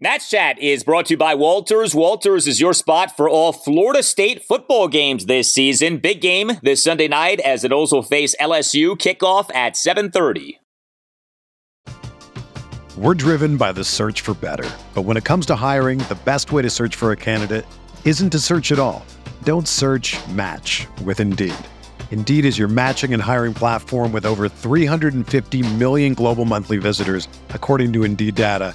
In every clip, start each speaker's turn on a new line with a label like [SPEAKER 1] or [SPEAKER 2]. [SPEAKER 1] Nats Chat is brought to you by Walters. Walters is your spot for all Florida State football games this season. Big game this Sunday night as it also face LSU kickoff at 7:30.
[SPEAKER 2] We're driven by the search for better. But when it comes to hiring, the best way to search for a candidate isn't to search at all. Don't search, match with Indeed. Indeed is your matching and hiring platform with over 350 million global monthly visitors according to Indeed data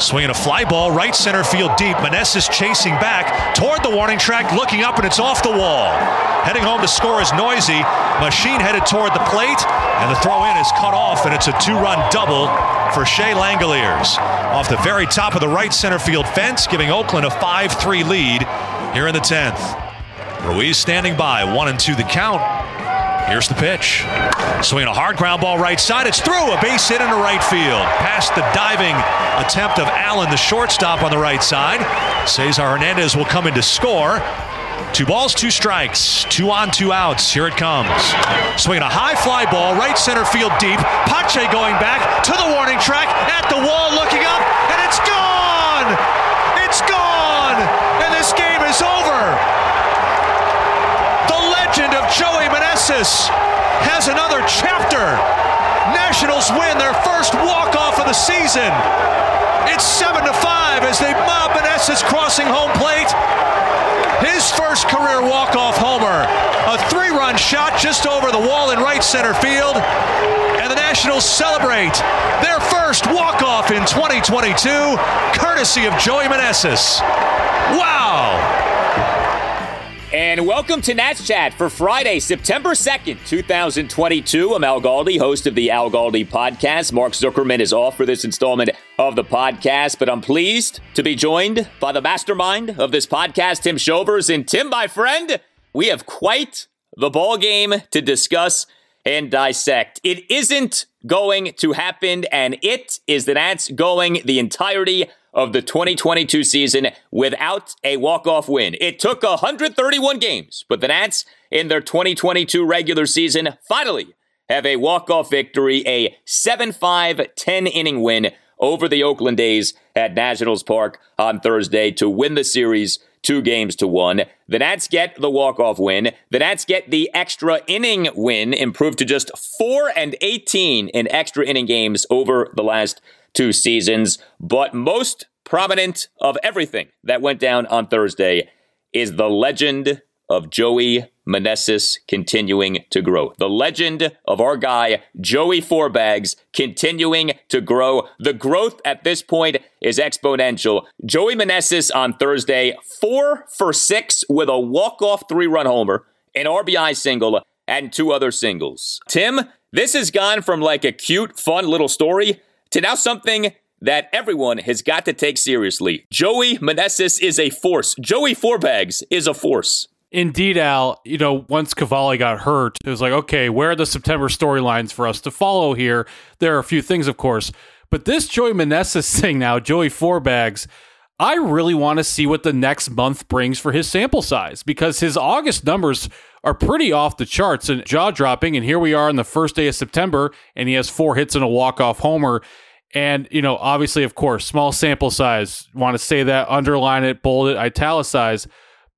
[SPEAKER 3] Swinging a fly ball, right center field deep. Meneses chasing back toward the warning track, looking up, and it's off the wall. Heading home to score is noisy. Machín headed toward the plate, and the throw in is cut off, and it's a two run double for Shea Langeliers. Off the very top of the right center field fence, giving Oakland a 5 3 lead here in the 10th. Ruiz standing by, 1 and 2 the count. Here's the pitch. Swinging a hard ground ball right side. It's through a base hit into right field. Past the diving attempt of Allen, the shortstop on the right side. Cesar Hernandez will come in to score. Two balls, two strikes, two on, two outs. Here it comes. Swinging a high fly ball, right center field deep. Pache going back to the warning track, at the wall, looking up. Meneses has another chapter. Nationals win their first walk-off of the season. It's 7 to 5 as they mob Meneses crossing home plate. His first career walk-off homer. A three-run shot just over the wall in right center field. And the Nationals celebrate their first walk-off in 2022, courtesy of Joey Meneses. Wow!
[SPEAKER 1] And welcome to Nats Chat for Friday, September 2nd, 2022. I'm Al Galdi, host of the Al Galdi podcast. Mark Zuckerman is off for this installment of the podcast, but I'm pleased to be joined by the mastermind of this podcast, Tim Shovers. And Tim, my friend, we have quite the ball game to discuss and dissect. It isn't going to happen, and it is the Nats going the entirety of the 2022 season without a walk-off win. It took 131 games, but the Nats in their 2022 regular season finally have a walk-off victory, a 7-5 10-inning win over the Oakland A's at Nationals Park on Thursday to win the series two games to one. The Nats get the walk-off win. The Nats get the extra inning win, improved to just 4 and 18 in extra inning games over the last two seasons. But most prominent of everything that went down on Thursday is the legend of Joey Meneses continuing to grow. The legend of our guy, Joey Fourbags, continuing to grow. The growth at this point is exponential. Joey Meneses on Thursday, four for six with a walk-off three-run homer, an RBI single, and two other singles. Tim, this has gone from like a cute, fun little story to now something that everyone has got to take seriously. Joey Meneses is a force. Joey Fourbags is a force.
[SPEAKER 4] Indeed, Al, you know, once Cavalli got hurt, it was like, okay, where are the September storylines for us to follow here? There are a few things, of course. But this Joey Meneses thing now, Joey Fourbags, I really want to see what the next month brings for his sample size because his August numbers are pretty off the charts and jaw dropping. And here we are on the first day of September, and he has four hits and a walk off homer. And, you know, obviously, of course, small sample size. Want to say that, underline it, bold it, italicize.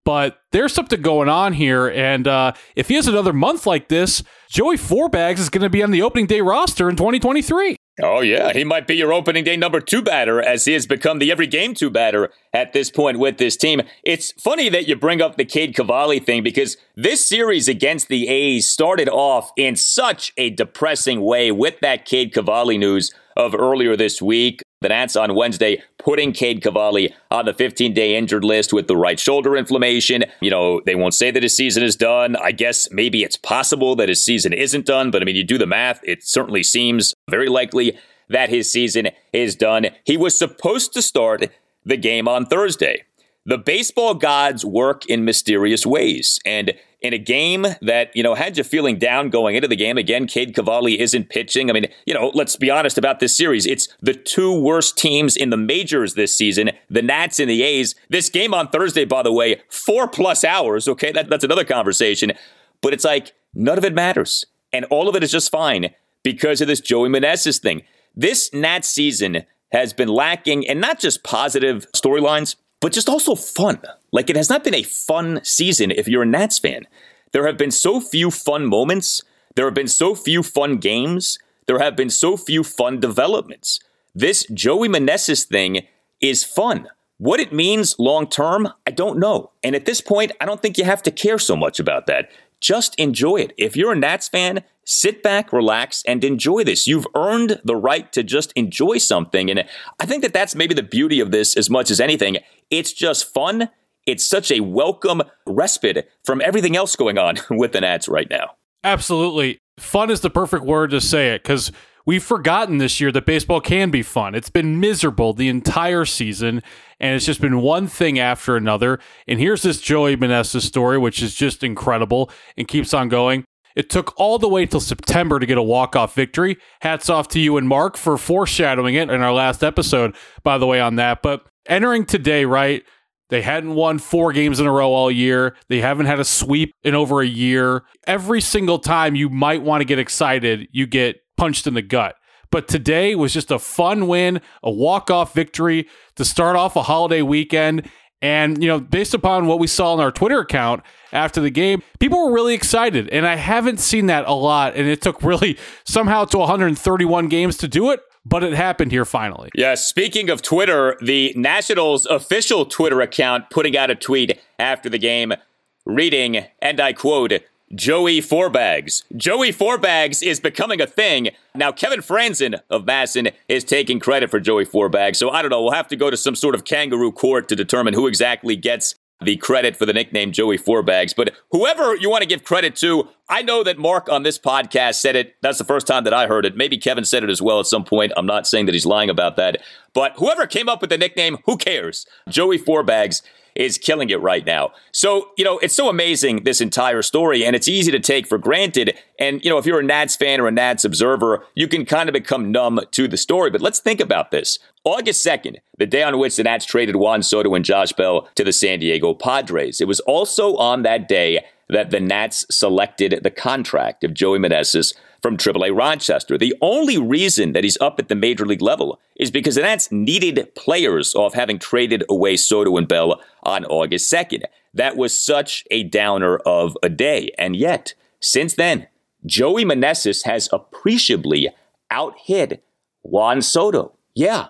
[SPEAKER 4] But there's something going on here. And uh, if he has another month like this, Joey Fourbags is going to be on the opening day roster in 2023.
[SPEAKER 1] Oh, yeah. He might be your opening day number two batter as he has become the every game two batter at this point with this team. It's funny that you bring up the Cade Cavalli thing because this series against the A's started off in such a depressing way with that Cade Cavalli news of earlier this week. The Nats on Wednesday putting Cade Cavalli on the 15 day injured list with the right shoulder inflammation. You know, they won't say that his season is done. I guess maybe it's possible that his season isn't done, but I mean, you do the math, it certainly seems very likely that his season is done. He was supposed to start the game on Thursday. The baseball gods work in mysterious ways, and in a game that, you know, had you feeling down going into the game. Again, Cade Cavalli isn't pitching. I mean, you know, let's be honest about this series. It's the two worst teams in the majors this season, the Nats and the A's. This game on Thursday, by the way, four plus hours, okay? That, that's another conversation. But it's like, none of it matters. And all of it is just fine because of this Joey Meneses thing. This Nats season has been lacking, and not just positive storylines, but just also fun. Like it has not been a fun season if you're a Nats fan. There have been so few fun moments. There have been so few fun games. There have been so few fun developments. This Joey Meneses thing is fun. What it means long term, I don't know. And at this point, I don't think you have to care so much about that. Just enjoy it. If you're a Nats fan, Sit back, relax, and enjoy this. You've earned the right to just enjoy something. And I think that that's maybe the beauty of this as much as anything. It's just fun. It's such a welcome respite from everything else going on with the Nats right now.
[SPEAKER 4] Absolutely. Fun is the perfect word to say it because we've forgotten this year that baseball can be fun. It's been miserable the entire season, and it's just been one thing after another. And here's this Joey Meneses story, which is just incredible and keeps on going. It took all the way till September to get a walk-off victory. Hats off to you and Mark for foreshadowing it in our last episode, by the way, on that. But entering today, right, they hadn't won four games in a row all year. They haven't had a sweep in over a year. Every single time you might want to get excited, you get punched in the gut. But today was just a fun win, a walk-off victory to start off a holiday weekend. And, you know, based upon what we saw on our Twitter account after the game, people were really excited. And I haven't seen that a lot. And it took really somehow to 131 games to do it but it happened here finally.
[SPEAKER 1] Yeah, speaking of Twitter, the Nationals official Twitter account putting out a tweet after the game reading, and I quote, Joey Fourbags. Joey Fourbags is becoming a thing. Now, Kevin Frandsen of MASN is taking credit for Joey Fourbags, so I don't know. We'll have to go to some sort of kangaroo court to determine who exactly gets the credit for the nickname Joey Fourbags. But whoever you want to give credit to, I know that Mark on this podcast said it. That's the first time that I heard it. Maybe Kevin said it as well at some point. I'm not saying that he's lying about that. But whoever came up with the nickname, who cares? Joey Fourbags is killing it right now. So, you know, it's so amazing, this entire story, and it's easy to take for granted. And, you know, if you're a Nats fan or a Nats observer, you can kind of become numb to the story. But let's think about this. August 2nd, the day on which the Nats traded Juan Soto and Josh Bell to the San Diego Padres. It was also on that day that the Nats selected the contract of Joey Meneses from AAA Rochester. The only reason that he's up at the major league level is because the Nats needed players off having traded away Soto and Bell on August 2nd. That was such a downer of a day. And yet, since then, Joey Meneses has appreciably outhit Juan Soto. Yeah,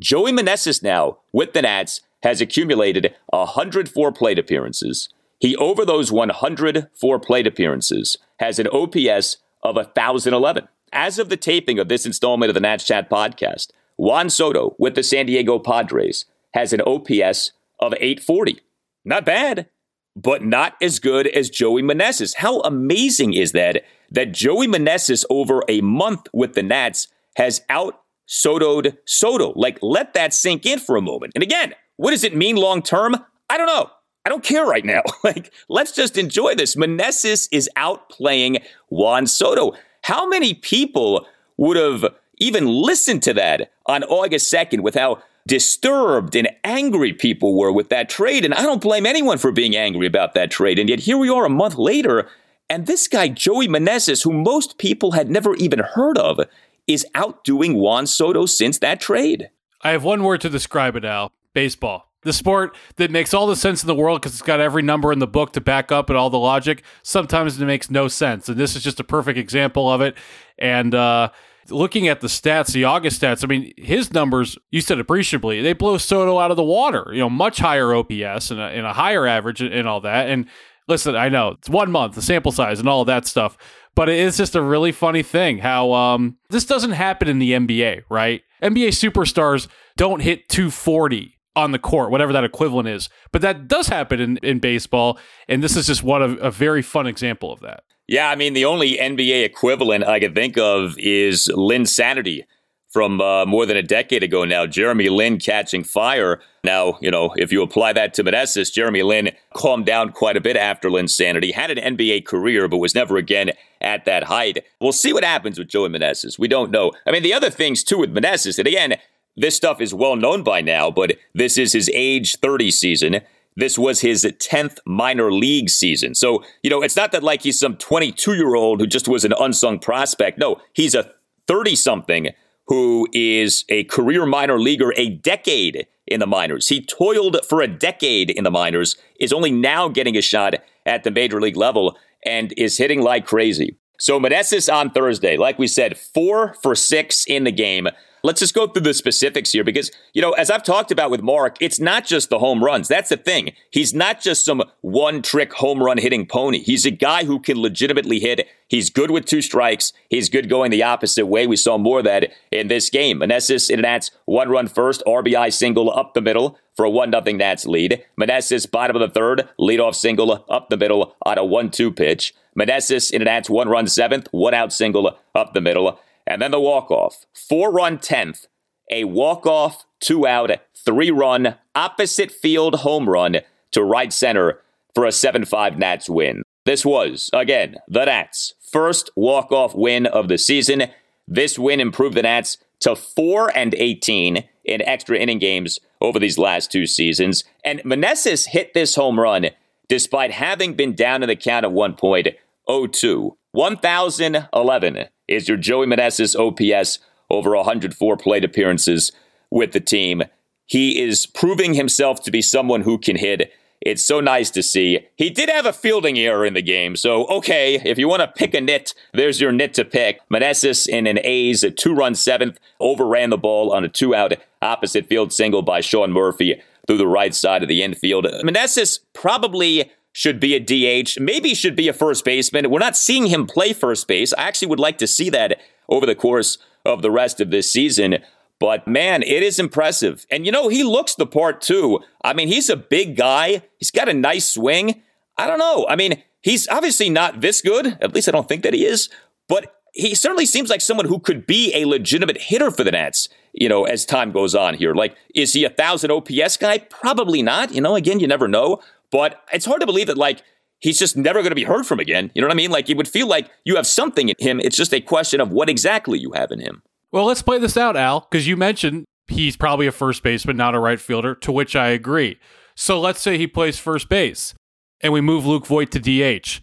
[SPEAKER 1] Joey Meneses now with the Nats has accumulated 104 plate appearances. He, over those 104 plate appearances, has an OPS of 1011. As of the taping of this installment of the Nats Chat podcast, Juan Soto with the San Diego Padres has an OPS of 840. Not bad, but not as good as Joey Meneses. How amazing is that? That Joey Meneses over a month with the Nats has out Sotoed Soto. Like, let that sink in for a moment. And again, what does it mean long term? I don't know. I don't care right now. like, let's just enjoy this. Meneses is outplaying Juan Soto. How many people would have even listened to that on August 2nd with how disturbed and angry people were with that trade? And I don't blame anyone for being angry about that trade. And yet here we are a month later, and this guy, Joey Meneses, who most people had never even heard of, is outdoing Juan Soto since that trade.
[SPEAKER 4] I have one word to describe it, Al baseball the sport that makes all the sense in the world because it's got every number in the book to back up and all the logic. Sometimes it makes no sense, and this is just a perfect example of it. And uh, looking at the stats, the August stats, I mean, his numbers, you said appreciably, they blow Soto out of the water. You know, much higher OPS and a, and a higher average and, all that. And listen, I know it's one month, the sample size, and all of that stuff. But it is just a really funny thing how um, this doesn't happen in the NBA, right? NBA superstars don't hit 240 on the court, whatever that equivalent is. But that does happen in, in baseball. And this is just one of a very fun example of that.
[SPEAKER 1] Yeah, I mean, the only NBA equivalent I can think of is Linsanity from uh, more than a decade ago now. Jeremy Lin catching fire. Now, you know, if you apply that to Meneses, Jeremy Lin calmed down quite a bit after Linsanity, had an NBA career, but was never again at that height. We'll see what happens with Joey Meneses. We don't know. I mean, the other things, too, with Meneses, and again, this stuff is well known by now, but this is his age 30 season. This was his 10th minor league season. So, you know, it's not that like he's some 22 year old who just was an unsung prospect. No, he's a 30 something who is a career minor leaguer, a decade in the minors. He toiled for a decade in the minors, is only now getting a shot at the major league level, and is hitting like crazy. So, Meneses on Thursday, like we said, four for six in the game let's just go through the specifics here because, you know, as I've talked about with Mark, it's not just the home runs. That's the thing. He's not just some one trick home run hitting pony. He's a guy who can legitimately hit. He's good with two strikes. He's good going the opposite way. We saw more of that in this game. Meneses in Nats, one run first, RBI single up the middle for a 1 0 Nats lead. Meneses, bottom of the third, leadoff single up the middle on a 1 2 pitch. Meneses in an Nats, one run seventh, one out single up the middle and then the walk off. Four run 10th, a walk off, two out, three run, opposite field home run to right center for a 7 5 Nats win. This was, again, the Nats' first walk off win of the season. This win improved the Nats to 4 and 18 in extra inning games over these last two seasons. And Meneses hit this home run despite having been down in the count at one point oh two. 1,011 is your Joey Meneses OPS over 104 plate appearances with the team. He is proving himself to be someone who can hit. It's so nice to see. He did have a fielding error in the game, so okay, if you want to pick a nit, there's your nit to pick. Meneses in an A's, a two run seventh, overran the ball on a two out opposite field single by Sean Murphy through the right side of the infield. Meneses probably should be a DH, maybe should be a first baseman. We're not seeing him play first base. I actually would like to see that over the course of the rest of this season. But man, it is impressive. And you know, he looks the part too. I mean, he's a big guy, he's got a nice swing. I don't know. I mean, he's obviously not this good. At least I don't think that he is. But he certainly seems like someone who could be a legitimate hitter for the Nats, you know, as time goes on here. Like, is he a thousand OPS guy? Probably not. You know, again, you never know. But it's hard to believe that, like, he's just never going to be heard from again. You know what I mean? Like, it would feel like you have something in him. It's just a question of what exactly you have in him.
[SPEAKER 4] Well, let's play this out, Al, because you mentioned he's probably a first baseman, not a right fielder, to which I agree. So let's say he plays first base and we move Luke Voit to DH.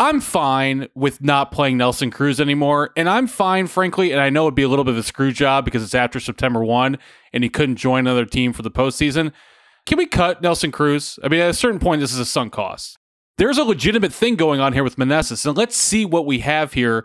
[SPEAKER 4] I'm fine with not playing Nelson Cruz anymore. And I'm fine, frankly, and I know it'd be a little bit of a screw job because it's after September 1 and he couldn't join another team for the postseason. Can we cut Nelson Cruz? I mean, at a certain point, this is a sunk cost. There's a legitimate thing going on here with Meneses, and let's see what we have here.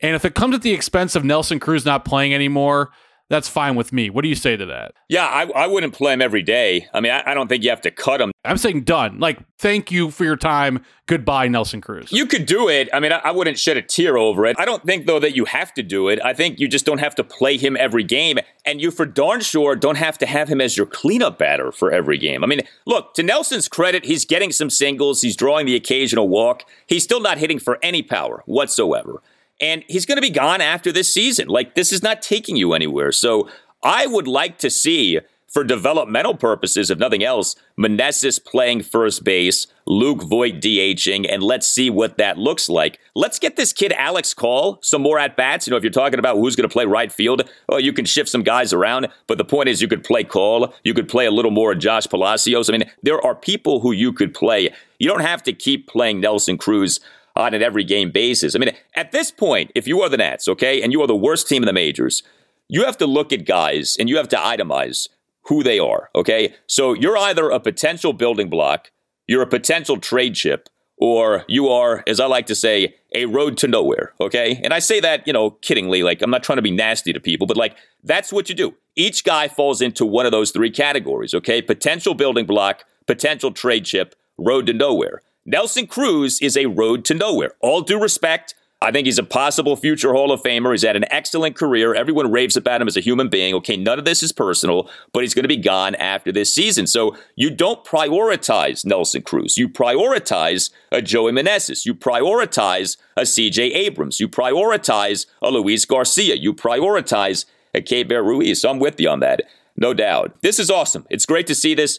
[SPEAKER 4] And if it comes at the expense of Nelson Cruz not playing anymore, that's fine with me. What do you say to that?
[SPEAKER 1] Yeah, I, I wouldn't play him every day. I mean, I, I, don't think you have to cut him.
[SPEAKER 4] I'm saying done. Like, thank you for your time. Goodbye, Nelson Cruz.
[SPEAKER 1] You could do it. I mean, I, I wouldn't shed a tear over it. I don't think, though, that you have to do it. I think you just don't have to play him every game. And you, for darn sure, don't have to have him as your cleanup batter for every game. I mean, look, to Nelson's credit, he's getting some singles. He's drawing the occasional walk. He's still not hitting for any power whatsoever. And he's going to be gone after this season. Like, this is not taking you anywhere. So I would like to see, for developmental purposes, if nothing else, Meneses playing first base, Luke Voit DHing, and let's see what that looks like. Let's get this kid Alex Call some more at bats. You know, if you're talking about who's going to play right field, well, oh, you can shift some guys around. But the point is, you could play Call, you could play a little more Josh Palacios. I mean, there are people who you could play. You don't have to keep playing Nelson Cruz on an every game basis. I mean, at this point, if you are the Nats, okay, and you are the worst team in the majors, you have to look at guys and you have to itemize who they are, okay? So you're either a potential building block, you're a potential trade chip, or you are, as I like to say, a road to nowhere, okay? And I say that, you know, kiddingly, like I'm not trying to be nasty to people, but like that's what you do. Each guy falls into one of those three categories, okay? Potential building block, potential trade chip, road to nowhere. Nelson Cruz is a road to nowhere. All due respect, I think he's a possible future Hall of Famer. He's had an excellent career. Everyone raves about him as a human being. Okay, none of this is personal, but he's going to be gone after this season. So you don't prioritize Nelson Cruz. You prioritize a Joey Meneses. You prioritize a CJ Abrams. You prioritize a Luis Garcia. You prioritize a Keibert Ruiz. So I'm with you on that, no doubt. This is awesome. It's great to see this.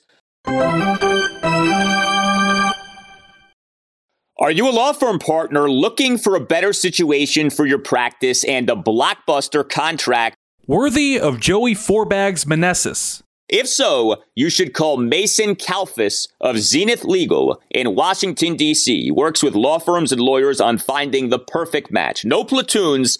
[SPEAKER 1] Are you a law firm partner looking for a better situation for your practice and a blockbuster contract
[SPEAKER 4] worthy of Joey Fourbags Meneses?
[SPEAKER 1] If so, you should call Mason Kalfas of Zenith Legal in Washington, D.C. Works with law firms and lawyers on finding the perfect match. No platoons,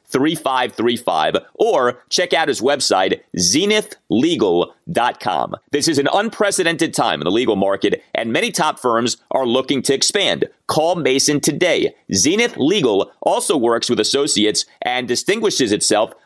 [SPEAKER 1] 3535 or check out his website zenithlegal.com. This is an unprecedented time in the legal market and many top firms are looking to expand. Call Mason today. Zenith Legal also works with associates and distinguishes itself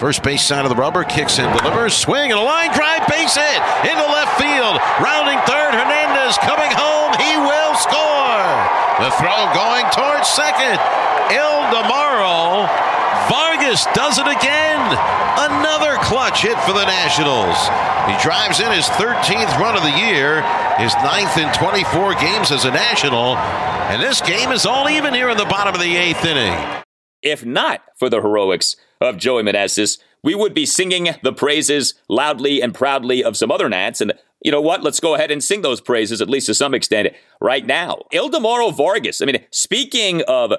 [SPEAKER 3] First base side of the rubber, kicks in, delivers, swing and a line drive, base hit into left field. Rounding third, Hernandez coming home. He will score. The throw going towards second. Ildemaro. Vargas does it again. Another clutch hit for the Nationals. He drives in his 13th run of the year, his ninth in 24 games as a National. And this game is all even here in the bottom of the eighth inning.
[SPEAKER 1] If not for the heroics of Joey Meneses, we would be singing the praises loudly and proudly of some other Nats. And you know what? Let's go ahead and sing those praises, at least to some extent, right now. Ildemaro Vargas. I mean, speaking of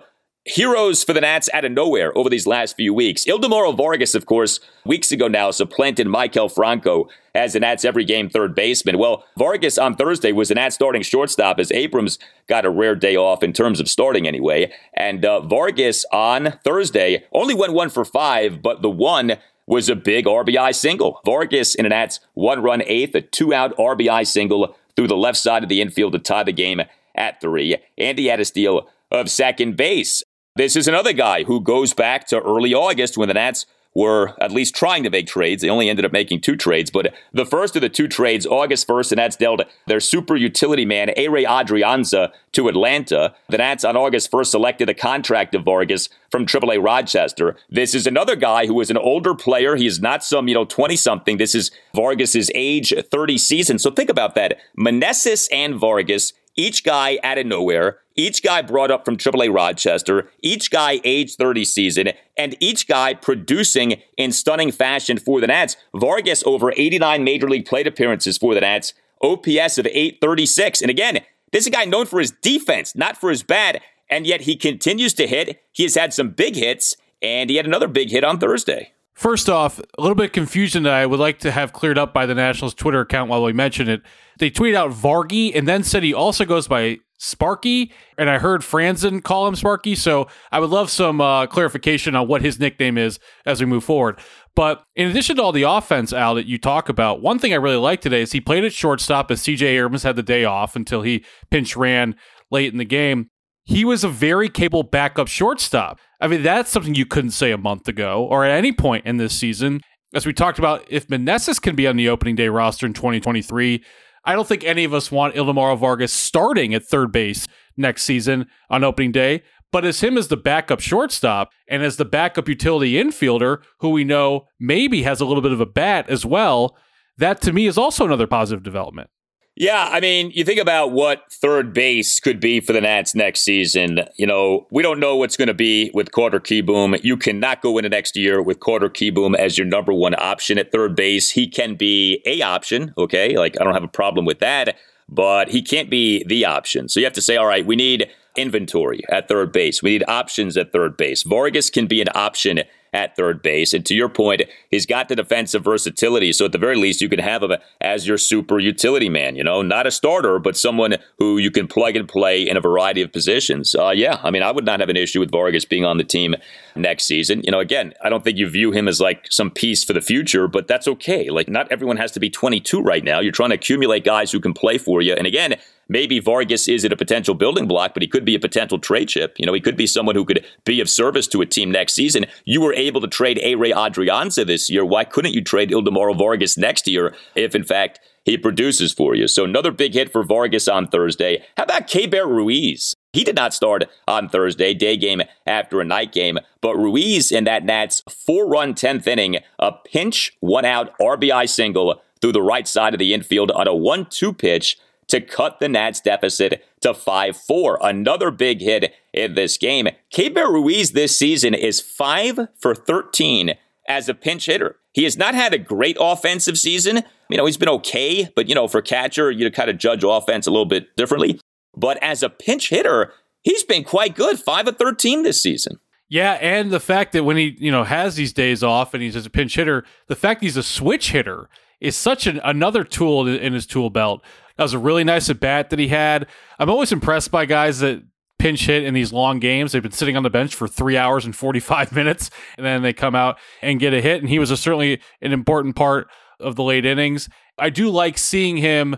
[SPEAKER 1] heroes for the Nats out of nowhere over these last few weeks. Ildemaro Vargas, of course, weeks ago now, supplanted Maikel Franco as the Nats every game third baseman. Well, Vargas on Thursday was the Nats starting shortstop as Abrams got a rare day off in terms of starting anyway. And uh, Vargas on Thursday only went one for five, but the one was a big RBI single. Vargas in an Nats one run eighth, a two out RBI single through the left side of the infield to tie the game at three. Andy had a steal of second base. This is another guy who goes back to early August when the Nats were at least trying to make trades. They only ended up making two trades, but the first of the two trades, August 1st, the Nats dealt their super utility man, Ehire Adrianza, to Atlanta. The Nats on August 1st selected a contract of Vargas from AAA Rochester. This is another guy who is an older player. He is not some, you know, 20 something. This is Vargas's age 30 season. So think about that. Meneses and Vargas each guy out of nowhere, each guy brought up from AAA Rochester, each guy age 30 season, and each guy producing in stunning fashion for the Nats. Vargas over 89 major league plate appearances for the Nats, OPS of 836. And again, this is a guy known for his defense, not for his bat, and yet he continues to hit. He has had some big hits, and he had another big hit on Thursday.
[SPEAKER 4] First off, a little bit of confusion that I would like to have cleared up by the Nationals Twitter account while we mention it. They tweeted out Vargy and then said he also goes by Sparky, and I heard Frandsen call him Sparky. So I would love some uh, clarification on what his nickname is as we move forward. But in addition to all the offense, Al, that you talk about, one thing I really like today is he played at shortstop as CJ Abrams had the day off until he pinch ran late in the game he was a very capable backup shortstop. I mean, that's something you couldn't say a month ago or at any point in this season. As we talked about, if Meneses can be on the opening day roster in 2023, I don't think any of us want Ildemaro Vargas starting at third base next season on opening day. But as him as the backup shortstop and as the backup utility infielder, who we know maybe has a little bit of a bat as well, that to me is also another positive development.
[SPEAKER 1] Yeah, I mean, you think about what third base could be for the Nats next season. You know, we don't know what's going to be with Carter Kieboom. You cannot go into next year with Carter Kieboom as your number one option at third base. He can be a option, okay? Like I don't have a problem with that, but he can't be the option. So you have to say, all right, we need inventory at third base. We need options at third base. Vargas can be an option at third base. And to your point, he's got the defensive versatility. So at the very least, you can have him as your super utility man, you know, not a starter, but someone who you can plug and play in a variety of positions. Uh, yeah, I mean, I would not have an issue with Vargas being on the team next season. You know, again, I don't think you view him as like some piece for the future, but that's okay. Like, not everyone has to be 22 right now. You're trying to accumulate guys who can play for you. And again, maybe Vargas isn't a potential building block, but he could be a potential trade chip. You know, he could be someone who could be of service to a team next season. You were able to trade Ehire Adrianza this year. Why couldn't you trade Ildemaro Vargas next year if, in fact, he produces for you? So another big hit for Vargas on Thursday. How about Keibert Ruiz? He did not start on Thursday, day game after a night game, but Ruiz in that Nats four run 10th inning, a pinch, one out, RBI single through the right side of the infield on a 1 2 pitch to cut the Nats deficit to 5 4. Another big hit in this game. Keibert Ruiz this season is 5 for 13 as a pinch hitter. He has not had a great offensive season. You know, he's been okay, but you know, for catcher, you kind of judge offense a little bit differently. But as a pinch hitter, he's been quite good, 5 of 13 this season.
[SPEAKER 4] Yeah, and the fact that when he, you know, has these days off and he's just a pinch hitter, the fact he's a switch hitter is such an another tool in his tool belt that was a really nice at bat that he had. I'm always impressed by guys that pinch hit in these long games. They've been sitting on the bench for three hours and 45 minutes, and then they come out and get a hit. And he was a, certainly an important part of the late innings. I do like seeing him.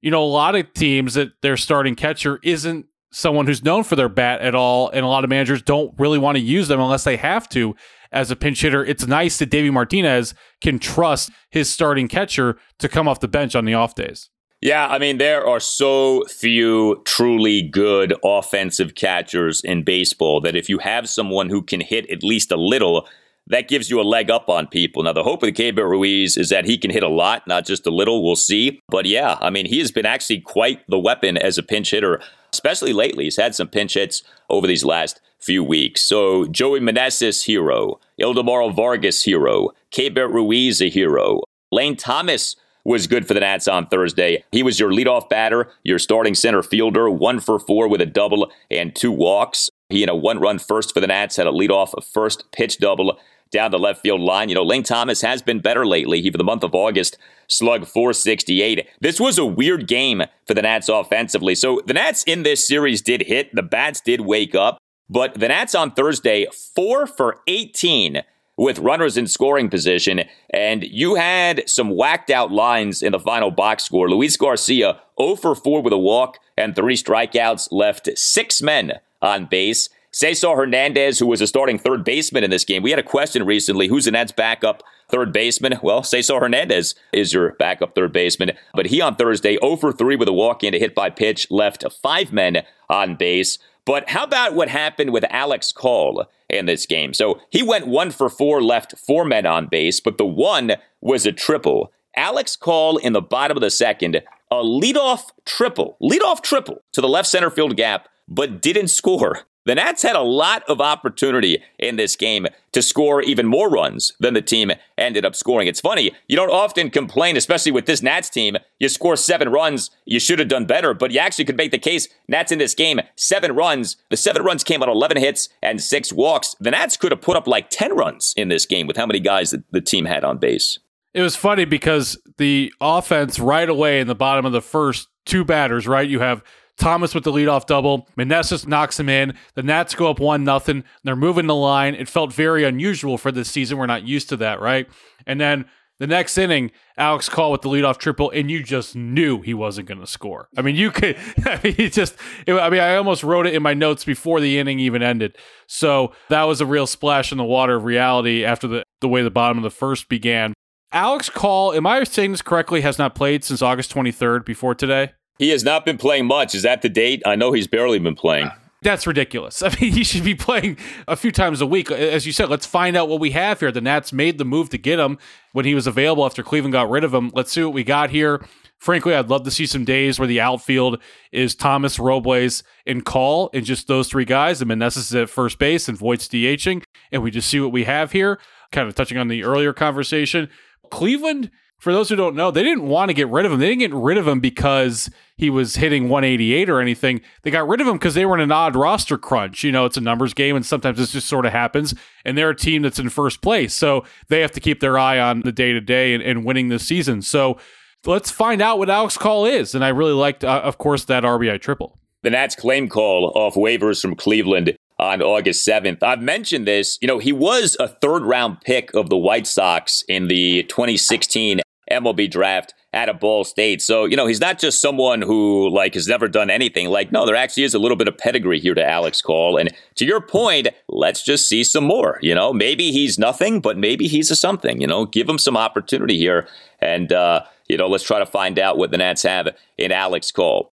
[SPEAKER 4] You know, a lot of teams that their starting catcher isn't someone who's known for their bat at all, and a lot of managers don't really want to use them unless they have to as a pinch hitter. It's nice that Davey Martinez can trust his starting catcher to come off the bench on the off days.
[SPEAKER 1] Yeah, I mean, there are so few truly good offensive catchers in baseball that if you have someone who can hit at least a little, that gives you a leg up on people. Now, the hope with Gabriel Ruiz is that he can hit a lot, not just a little. We'll see. But yeah, I mean, he has been actually quite the weapon as a pinch hitter, especially lately. He's had some pinch hits over these last few weeks. So Joey Manessis hero. Ildemaro Vargas, hero. K. Ruiz, a hero. Lane Thomas, was good for the Nats on Thursday. He was your leadoff batter, your starting center fielder, one for four with a double and two walks. He in a one run first for the Nats had a leadoff first pitch double down the left field line. You know, Lane Thomas has been better lately. He, for the month of August, slug 468. This was a weird game for the Nats offensively. So the Nats in this series did hit. The bats did wake up. But the Nats on Thursday, four for 18 with runners in scoring position. And you had some whacked out lines in the final box score. Luis Garcia, 0 for 4 with a walk and three strikeouts, left six men on base. Cesar Hernandez, who was a starting third baseman in this game, we had a question recently who's the Nets' backup third baseman? Well, Cesar Hernandez is your backup third baseman. But he on Thursday, 0 for 3 with a walk and a hit by pitch, left five men on base. But how about what happened with Alex Call in this game? So he went one for four left, four men on base, but the one was a triple. Alex Call in the bottom of the second, a leadoff triple, leadoff triple to the left center field gap, but didn't score. The Nats had a lot of opportunity in this game to score even more runs than the team ended up scoring. It's funny, you don't often complain, especially with this Nats team. You score seven runs, you should have done better, but you actually could make the case Nats in this game, seven runs. The seven runs came on 11 hits and six walks. The Nats could have put up like 10 runs in this game with how many guys the team had on base.
[SPEAKER 4] It was funny because the offense right away in the bottom of the first two batters, right? You have Thomas with the leadoff double. Manessis knocks him in. The Nats go up 1 nothing. They're moving the line. It felt very unusual for this season. We're not used to that, right? And then the next inning, Alex Call with the leadoff triple, and you just knew he wasn't going to score. I mean, you could, I mean, he just, it, I mean, I almost wrote it in my notes before the inning even ended. So that was a real splash in the water of reality after the, the way the bottom of the first began. Alex Call, am I saying this correctly, has not played since August 23rd before today?
[SPEAKER 1] He has not been playing much. Is that the date? I know he's barely been playing.
[SPEAKER 4] that's ridiculous. I mean, he should be playing a few times a week. As you said, let's find out what we have here. The Nats made the move to get him when he was available after Cleveland got rid of him. Let's see what we got here. Frankly, I'd love to see some days where the outfield is Thomas Robles and Call and just those three guys, and Meneses is at first base and Voit's DHing, and we just see what we have here. Kind of touching on the earlier conversation, Cleveland for those who don't know, they didn't want to get rid of him. They didn't get rid of him because he was hitting 188 or anything. They got rid of him because they were in an odd roster crunch. You know, it's a numbers game, and sometimes this just sort of happens. And they're a team that's in first place. So they have to keep their eye on the day to day and winning this season. So let's find out what Alex Call is. And I really liked, uh, of course, that RBI triple.
[SPEAKER 1] The Nats claim call off waivers from Cleveland on August 7th. I've mentioned this. You know, he was a third round pick of the White Sox in the 2016 MLB draft at a Ball State. So, you know, he's not just someone who like has never done anything. Like, no, there actually is a little bit of pedigree here to Alex Call. And to your point, let's just see some more. You know, maybe he's nothing, but maybe he's a something. You know, give him some opportunity here. And, uh, you know, let's try to find out what the Nats have in Alex Call.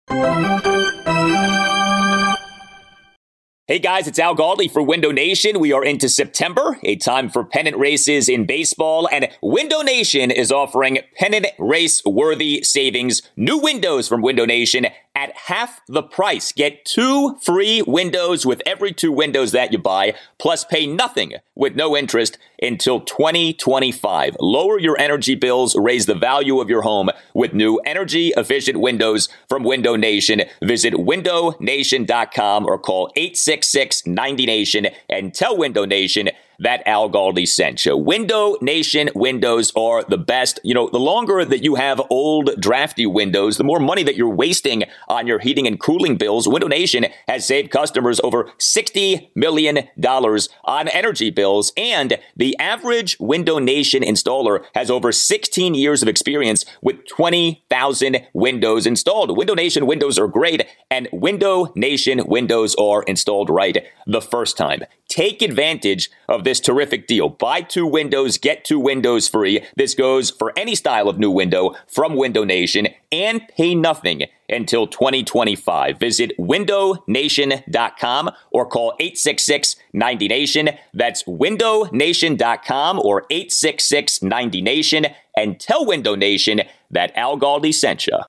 [SPEAKER 1] Hey guys, it's Al Galdi for Window Nation. We are into September, a time for pennant races in baseball, and Window Nation is offering pennant race worthy savings. New windows from Window Nation at half the price. Get two free windows with every two windows that you buy, plus pay nothing with no interest until 2025. Lower your energy bills, raise the value of your home with new energy efficient windows from Window Nation. Visit windownation.com or call 866 90 Nation and tell Window Nation that Al Galdi sent you. Window Nation windows are the best. You know, the longer that you have old, drafty windows, the more money that you're wasting on your heating and cooling bills. Window Nation has saved customers over $60 million on energy bills, and the average Window Nation installer has over 16 years of experience with 20,000 windows installed. Window Nation windows are great, and Window Nation windows are installed right the first time. Take advantage of this terrific deal. Buy two windows, get two windows free. This goes for any style of new window from Window Nation and pay nothing until 2025. Visit windownation.com or call 866 90 Nation. That's windownation.com or 866 90 Nation and tell Window Nation that Al Galdi sent you.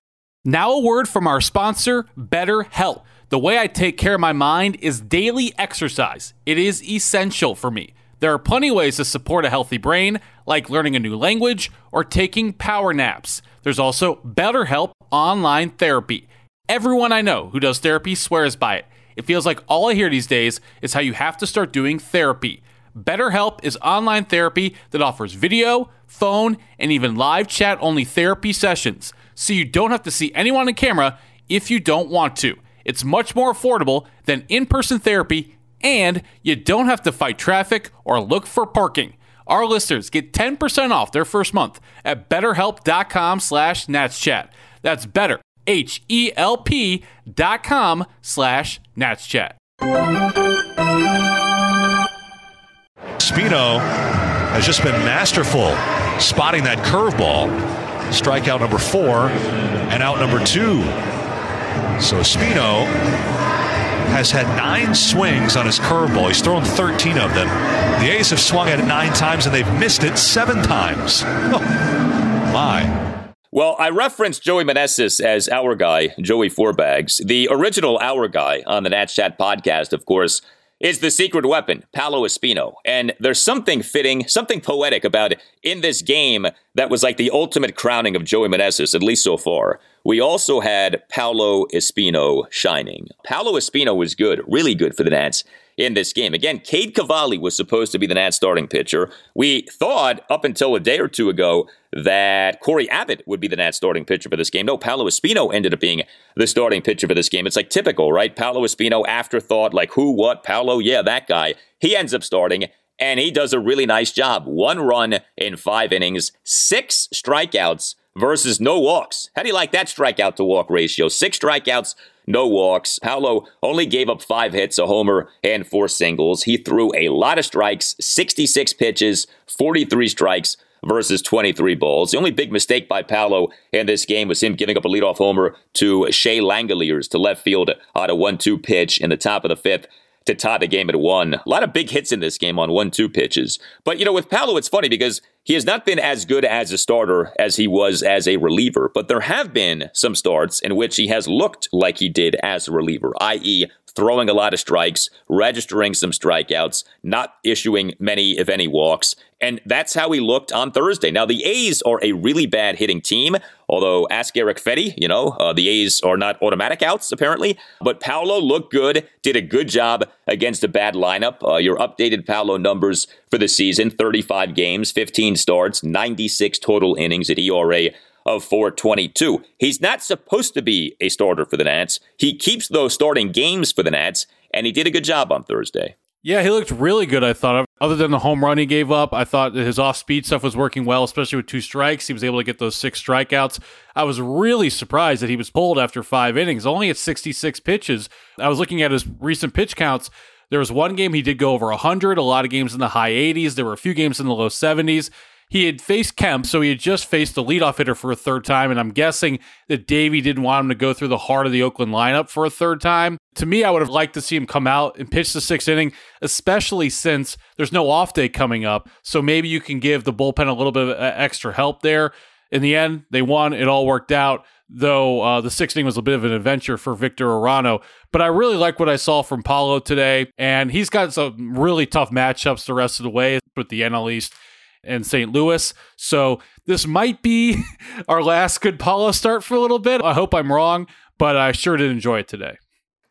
[SPEAKER 5] Now, a word from our sponsor, BetterHelp. The way I take care of my mind is daily exercise, it is essential for me. There are plenty of ways to support a healthy brain, like learning a new language or taking power naps. There's also BetterHelp online therapy. Everyone I know who does therapy swears by it. It feels like all I hear these days is how you have to start doing therapy. BetterHelp is online therapy that offers video, phone, and even live chat only therapy sessions, so you don't have to see anyone on camera if you don't want to. It's much more affordable than in person therapy and you don't have to fight traffic or look for parking. Our listeners get 10% off their first month at betterhelp.com slash natschat. That's better, H-E-L-P dot com slash natschat.
[SPEAKER 3] Espino has just been masterful spotting that curveball. Strikeout number four and out number two. So Espino has had nine swings on his curveball. He's thrown 13 of them. The A's have swung at it nine times and they've missed it seven times. Oh, my.
[SPEAKER 1] Well, I referenced Joey Meneses as our guy, Joey Fourbags. The original our guy on the Nats Chat podcast, of course, is the secret weapon, Paolo Espino. And there's something fitting, something poetic about it in this game that was like the ultimate crowning of Joey Meneses, at least so far. We also had Paolo Espino shining. Paolo Espino was good, really good for the Nats in this game. Again, Cade Cavalli was supposed to be the Nats starting pitcher. We thought up until a day or two ago that Corey Abbott would be the Nats starting pitcher for this game. No, Paolo Espino ended up being the starting pitcher for this game. It's like typical, right? Paolo Espino, afterthought, like who, what, Paolo, yeah, that guy. He ends up starting, and he does a really nice job. One run in five innings, six strikeouts versus no walks. How do you like that strikeout to walk ratio? Six strikeouts, no walks. Paolo only gave up five hits, a homer, and four singles. He threw a lot of strikes, 66 pitches, 43 strikes versus 23 balls. The only big mistake by Paolo in this game was him giving up a leadoff homer to Shea Langeliers to left field on a 1 2 pitch in the top of the fifth to tie the game at one. A lot of big hits in this game on one two pitches. But, you know, with Paolo, it's funny because he has not been as good as a starter as he was as a reliever. But there have been some starts in which he has looked like he did as a reliever, i.e., throwing a lot of strikes, registering some strikeouts, not issuing many, if any, walks. And that's how he looked on Thursday. Now, the A's are a really bad hitting team, although ask Erick Fedde, you know, uh, the A's are not automatic outs, apparently. But Paolo looked good, did a good job against a bad lineup. Uh, your updated Paolo numbers for the season 35 games, 15 starts, 96 total innings at ERA of 422. He's not supposed to be a starter for the Nats. He keeps those starting games for the Nats, and he did a good job on Thursday.
[SPEAKER 4] Yeah, he looked really good. I thought, other than the home run he gave up, I thought his off speed stuff was working well, especially with two strikes. He was able to get those six strikeouts. I was really surprised that he was pulled after five innings, only at 66 pitches. I was looking at his recent pitch counts. There was one game he did go over 100, a lot of games in the high 80s. There were a few games in the low 70s. He had faced Kemp, so he had just faced the leadoff hitter for a third time. And I'm guessing that Davey didn't want him to go through the heart of the Oakland lineup for a third time. To me, I would have liked to see him come out and pitch the sixth inning, especially since there's no off day coming up. So maybe you can give the bullpen a little bit of uh, extra help there. In the end, they won. It all worked out, though uh, the sixth inning was a bit of an adventure for Victor Arano. But I really like what I saw from Paolo today, and he's got some really tough matchups the rest of the way with the NL East and St. Louis. So this might be our last good Paula start for a little bit. I hope I'm wrong, but I sure did enjoy it today.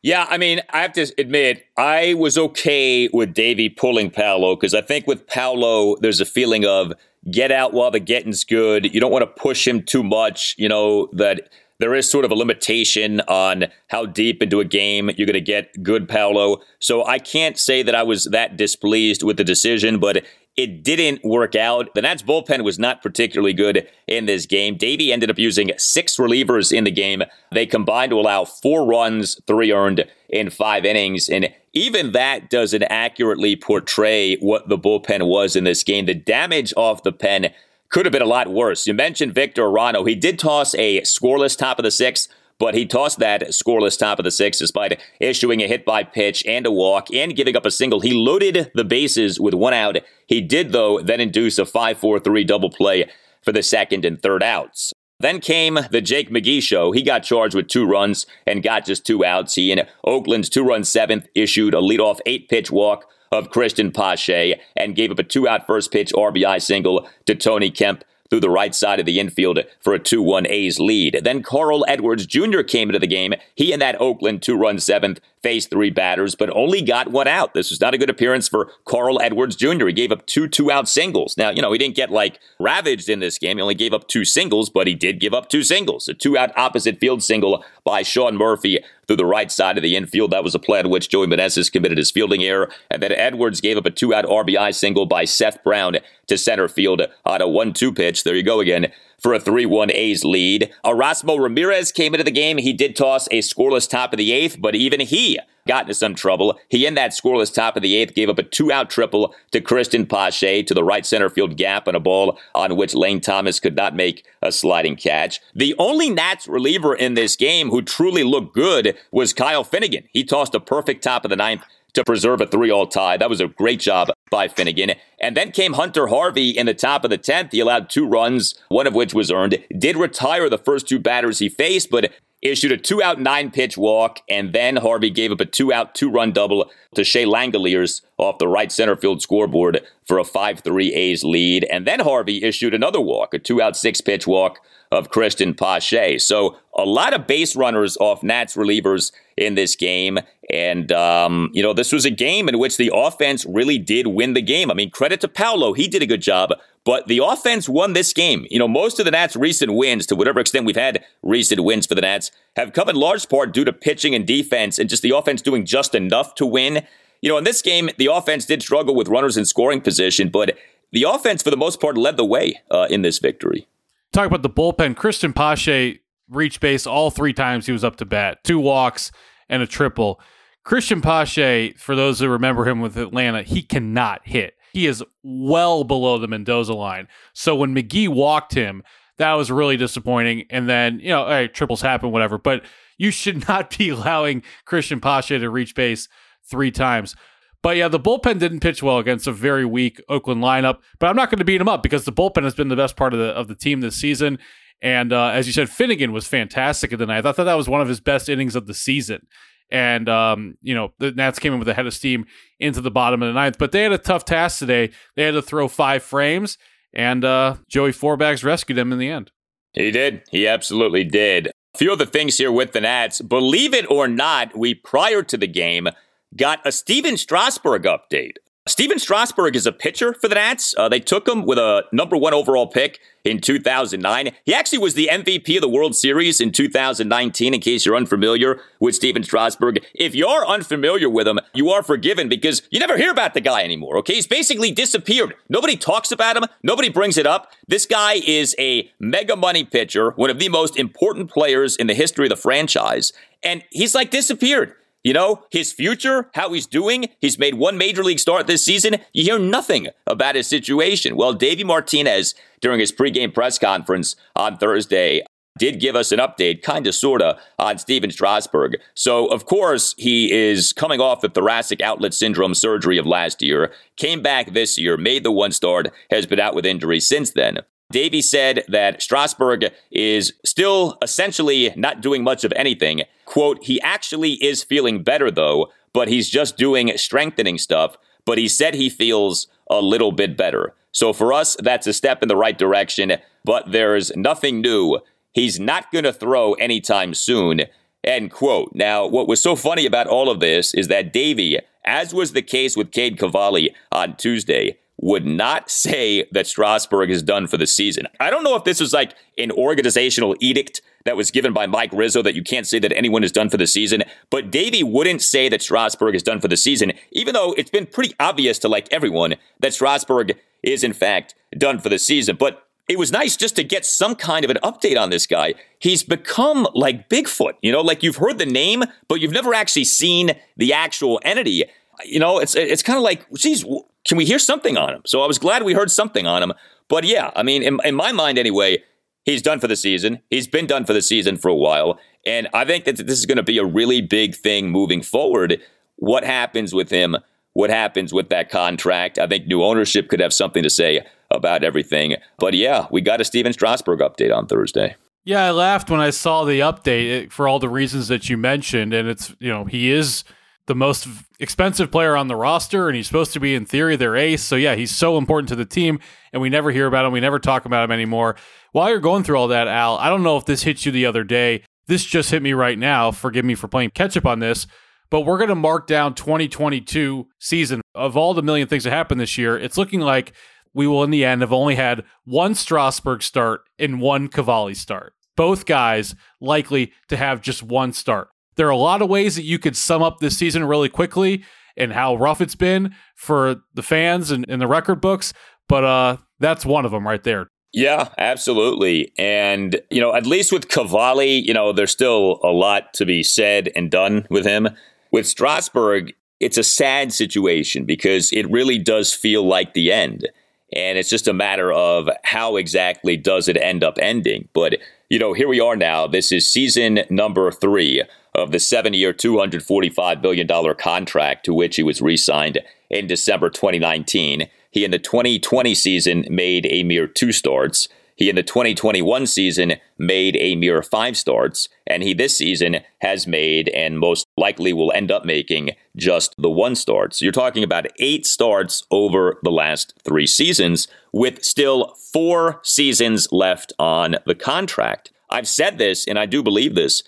[SPEAKER 1] Yeah, I mean, I have to admit, I was okay with Davey pulling Paolo because I think with Paolo, there's a feeling of get out while the getting's good. You don't want to push him too much, you know, that there is sort of a limitation on how deep into a game you're going to get good Paolo. So I can't say that I was that displeased with the decision, but it didn't work out. The Nats bullpen was not particularly good in this game. Davey ended up using six relievers in the game. They combined to allow four runs, three earned in five innings. And even that doesn't accurately portray what the bullpen was in this game. The damage off the pen could have been a lot worse. You mentioned Victor Arano. He did toss a scoreless top of the sixth but he tossed that scoreless top of the sixth despite issuing a hit by pitch and a walk and giving up a single. He loaded the bases with one out. He did, though, then induce a 5 4 3 double play for the second and third outs. Then came the Jake McGee show. He got charged with two runs and got just two outs. He and Oakland's two run seventh issued a leadoff eight pitch walk of Cristian Pache and gave up a two out first pitch RBI single to Tony Kemp through the right side of the infield for a 2 1 A's lead. Then Carl Edwards Jr. came into the game. He in that Oakland two run seventh faced three batters, but only got one out. This was not a good appearance for Carl Edwards Jr. He gave up two two out singles. Now, you know, he didn't get like ravaged in this game. He only gave up two singles, but he did give up two singles. A two out opposite field single by Sean Murphy through the right side of the infield. That was a play on which Joey Meneses committed his fielding error. And then Edwards gave up a two out RBI single by Seth Brown to center field on a one two pitch. There you go again for a 3 1 A's lead. Erasmo Ramirez came into the game. He did toss a scoreless top of the eighth, but even he got into some trouble. He, in that scoreless top of the eighth, gave up a two out triple to Cristian Pache to the right center field gap and a ball on which Lane Thomas could not make a sliding catch. The only Nats reliever in this game who truly looked good was Kyle Finnegan. He tossed a perfect top of the ninth to preserve a three all tie. That was a great job by Finnegan. And then came Hunter Harvey in the top of the 10th. He allowed two runs, one of which was earned. Did retire the first two batters he faced, but issued a two out, nine pitch walk, and then Harvey gave up a two out, two run double to Shea Langeliers off the right center field scoreboard for a 5 3 A's lead. And then Harvey issued another walk, a two out, six pitch walk of Cristian Pache. So a lot of base runners off Nats relievers in this game. And, um, you know, this was a game in which the offense really did win the game. I mean, credit to Paolo. He did a good job but the offense won this game. You know, most of the Nats' recent wins, to whatever extent we've had recent wins for the Nats, have come in large part due to pitching and defense and just the offense doing just enough to win. You know, in this game, the offense did struggle with runners in scoring position, but the offense, for the most part, led the way uh, in this victory.
[SPEAKER 4] Talk about the bullpen. Cristian Pache reached base all three times he was up to bat, two walks and a triple. Cristian Pache, for those who remember him with Atlanta, he cannot hit he is well below the Mendoza line. So when McGee walked him, that was really disappointing. And then, you know, all right, triples happen, whatever. But you should not be allowing Cristian Pache to reach base three times. But yeah, the bullpen didn't pitch well against a very weak Oakland lineup. But I'm not going to beat him up because the bullpen has been the best part of the of the team this season. And uh, as you said, Finnegan was fantastic in the night. I thought that was one of his best innings of the season and um, you know the Nats came in with a head of steam into the bottom of the ninth. But they had a tough task today. They had to throw five frames, and uh, Joey Fourbags rescued them in the end.
[SPEAKER 1] He did. He absolutely did. A few other things here with the Nats. Believe it or not, we prior to the game got a Stephen Strasburg update. Stephen Strasburg is a pitcher for the Nats. Uh, they took him with a number one overall pick in 2009. He actually was the MVP of the World Series in 2019, in case you're unfamiliar with Stephen Strasburg. If you're unfamiliar with him, you are forgiven because you never hear about the guy anymore, okay? He's basically disappeared. Nobody talks about him, nobody brings it up. This guy is a mega money pitcher, one of the most important players in the history of the franchise, and he's like disappeared. You know, his future, how he's doing. He's made one major league start this season. You hear nothing about his situation. Well, Davey Martinez, during his pregame press conference on Thursday, did give us an update, kind of, sort of, on Stephen Strasburg. So, of course, he is coming off the thoracic outlet syndrome surgery of last year, came back this year, made the one start, has been out with injury since then. Davey said that Strasburg is still essentially not doing much of anything. Quote, he actually is feeling better though, but he's just doing strengthening stuff. But he said he feels a little bit better. So for us, that's a step in the right direction, but there's nothing new. He's not going to throw anytime soon. End quote. Now, what was so funny about all of this is that Davey, as was the case with Cade Cavalli on Tuesday, would not say that Strasburg is done for the season. I don't know if this was like an organizational edict that was given by Mike Rizzo that you can't say that anyone is done for the season, but Davey wouldn't say that Strasburg is done for the season, even though it's been pretty obvious to like everyone that Strasburg is in fact done for the season. But it was nice just to get some kind of an update on this guy. He's become like Bigfoot, you know, like you've heard the name, but you've never actually seen the actual entity. You know, it's it's kind of like, geez, can we hear something on him? So I was glad we heard something on him. But yeah, I mean, in, in my mind anyway, he's done for the season. He's been done for the season for a while. And I think that this is going to be a really big thing moving forward. What happens with him? What happens with that contract? I think new ownership could have something to say about everything. But yeah, we got a Stephen Strasburg update on Thursday.
[SPEAKER 4] Yeah, I laughed when I saw the update eh, for all the reasons that you mentioned. And it's, you know, he is the most expensive player on the roster, and he's supposed to be, in theory, their ace. So, yeah, he's so important to the team, and we never hear about him. We never talk about him anymore. While you're going through all that, Al, I don't know if this hit you the other day. This just hit me right now. Forgive me for playing catch up on this, but we're going to mark down 2022 season. Of all the million things that happened this year, it's looking like we will, in the end, have only had one Strasburg start and one Cavalli start. Both guys likely to have just one start. There are a lot of ways that you could sum up this season really quickly and how rough it's been for the fans and, the record books, but uh, that's one of them right there.
[SPEAKER 1] Yeah, absolutely. And, you know, at least with Cavalli, you know, there's still a lot to be said and done with him. With Strasburg, it's a sad situation because it really does feel like the end. And it's just a matter of how exactly does it end up ending. But, you know, here we are now. This is season number three of the seven year, $245 billion contract to which he was re signed in December 2019. He, in the 2020 season, made a mere two starts. He, in the 2021 season, made a mere five starts. And he, this season, has made and most likely will end up making just the one start. So you're talking about eight starts over the last three seasons, with still four seasons left on the contract. I've said this, and I do believe this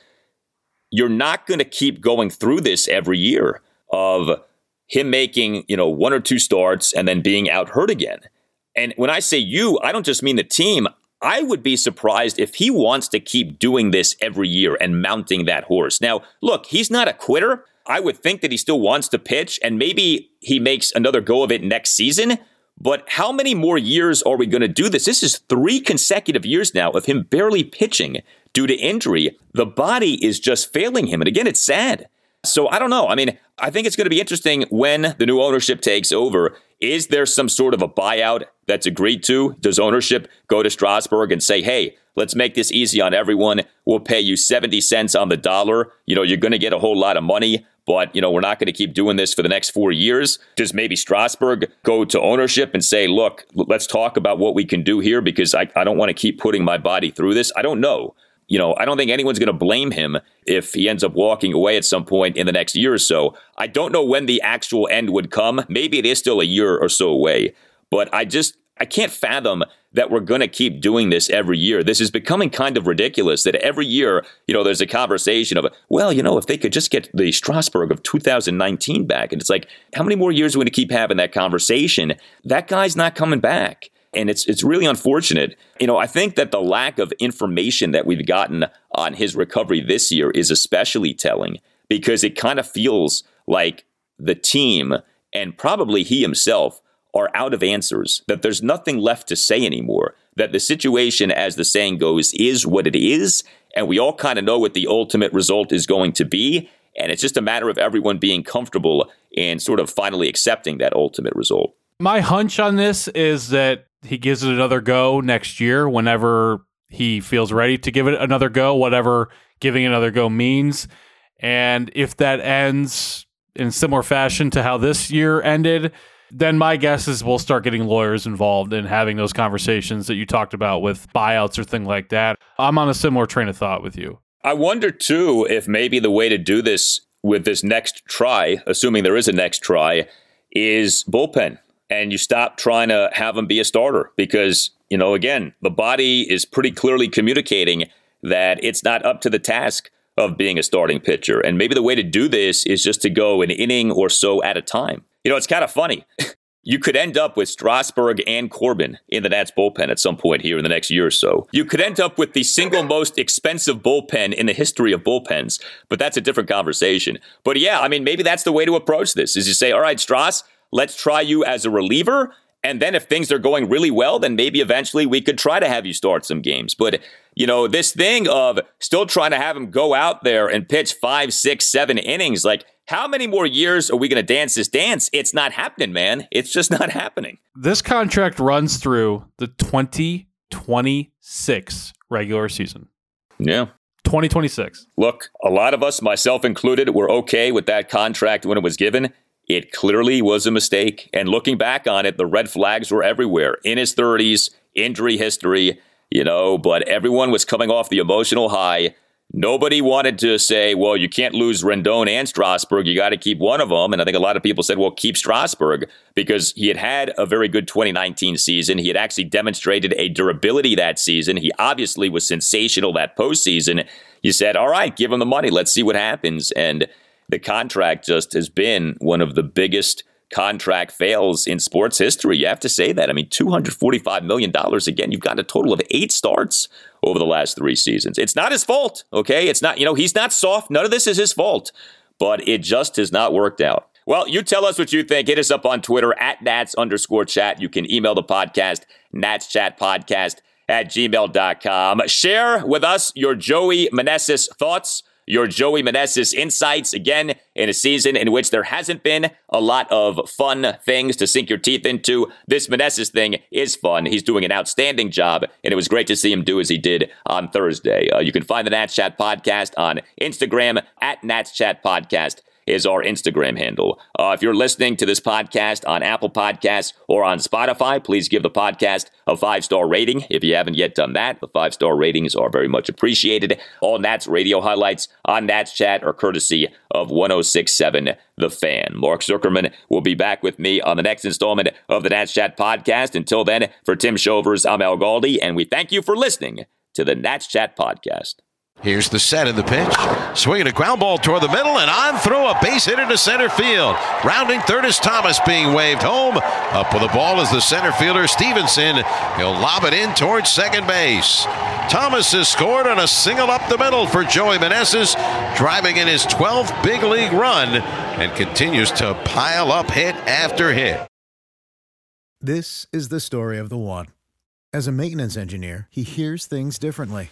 [SPEAKER 1] you're not going to keep going through this every year of him making, you know, one or two starts and then being out hurt again. And when I say you, I don't just mean the team. I would be surprised if he wants to keep doing this every year and mounting that horse. Now, look, he's not a quitter. I would think that he still wants to pitch and maybe he makes another go of it next season. But how many more years are we going to do this? This is three consecutive years now of him barely pitching due to injury, the body is just failing him. And again, it's sad. So I don't know. I mean, I think it's going to be interesting when the new ownership takes over. Is there some sort of a buyout that's agreed to? Does ownership go to Strasburg and say, hey, let's make this easy on everyone? We'll pay you 70 cents on the dollar. You know, you're going to get a whole lot of money, but, you know, we're not going to keep doing this for the next four years. Does maybe Strasburg go to ownership and say, look, let's talk about what we can do here because I, I don't want to keep putting my body through this? I don't know you know, I don't think anyone's going to blame him if he ends up walking away at some point in the next year or so. I don't know when the actual end would come. Maybe it is still a year or so away, but I just I can't fathom that we're going to keep doing this every year. This is becoming kind of ridiculous that every year, you know, there's a conversation of, well, you know, if they could just get the Strasburg of 2019 back. And it's like, how many more years are we going to keep having that conversation? That guy's not coming back and it's it's really unfortunate. You know, I think that the lack of information that we've gotten on his recovery this year is especially telling because it kind of feels like the team and probably he himself are out of answers, that there's nothing left to say anymore, that the situation, as the saying goes, is what it is, and we all kind of know what the ultimate result is going to be. And it's just a matter of everyone being comfortable and sort of finally accepting that ultimate result.
[SPEAKER 4] My hunch on this is that he gives it another go next year whenever he feels ready to give it another go, whatever giving another go means. And if that ends in similar fashion to how this year ended, then my guess is we'll start getting lawyers involved and having those conversations that you talked about with buyouts or thing like that. I'm on a similar train of thought with you.
[SPEAKER 1] I wonder too if maybe the way to do this with this next try, assuming there is a next try, is bullpen and you stop trying to have him be a starter because, you know, again, the body is pretty clearly communicating that it's not up to the task of being a starting pitcher. And maybe the way to do this is just to go an inning or so at a time. You know, it's kind of funny. You could end up with Strasburg and Corbin in the Nats bullpen at some point here in the next year or so. You could end up with the single most expensive bullpen in the history of bullpens, but that's a different conversation. But yeah, I mean, maybe that's the way to approach this is you say, all right, Strasburg Let's try you as a reliever. And then if things are going really well, then maybe eventually we could try to have you start some games. But, you know, this thing of still trying to have him go out there and pitch five, six, seven innings, like, how many more years are we going to dance this dance? It's not happening, man. It's just not happening. This contract runs through the 2026 regular season. Yeah. 2026. Look, a lot of us, myself included, were okay with that contract when it was given. It clearly was a mistake. And looking back on it, the red flags were everywhere in his 30s, injury history, you know, but everyone was coming off the emotional high. Nobody wanted to say, well, you can't lose Rendon and Strasburg. You got to keep one of them. And I think a lot of people said, well, keep Strasburg because he had had a very good 2019 season. He had actually demonstrated a durability that season. He obviously was sensational that postseason. You said, all right, give him the money. Let's see what happens. And the contract just has been one of the biggest contract fails in sports history. You have to say that. I mean, $245 million. Again, you've got a total of eight starts over the last three seasons. It's not his fault, okay? It's not, you know, he's not soft. None of this is his fault, but it just has not worked out. Well, you tell us what you think. Hit us up on Twitter at Nats underscore chat. You can email the podcast, Nats Chat Podcast at gmail.com. Share with us your Joey Meneses thoughts your Joey Meneses insights again in a season in which there hasn't been a lot of fun things to sink your teeth into. This Meneses thing is fun. He's doing an outstanding job, and it was great to see him do as he did on Thursday. Uh, you can find the Nats Chat podcast on Instagram at Nats Chat Podcast is our Instagram handle. Uh, if you're listening to this podcast on Apple Podcasts or on Spotify, please give the podcast a five star rating. If you haven't yet done that, the five star ratings are very much appreciated. All Nats radio highlights on Nats Chat are courtesy of 1067 The Fan. Mark Zuckerman will be back with me on the next installment of the Nats Chat podcast. Until then, for Tim Shovers, I'm Al Galdi, and we thank you for listening to the Nats Chat podcast. Here's the set in the pitch. Swinging a ground ball toward the middle and on through a base hit into center field. Rounding third is Thomas being waved home. Up with the ball is the center fielder Stevenson. He'll lob it in towards second base. Thomas has scored on a single up the middle for Joey Meneses, driving in his 12th big league run and continues to pile up hit after hit. This is the story of the one. As a maintenance engineer, he hears things differently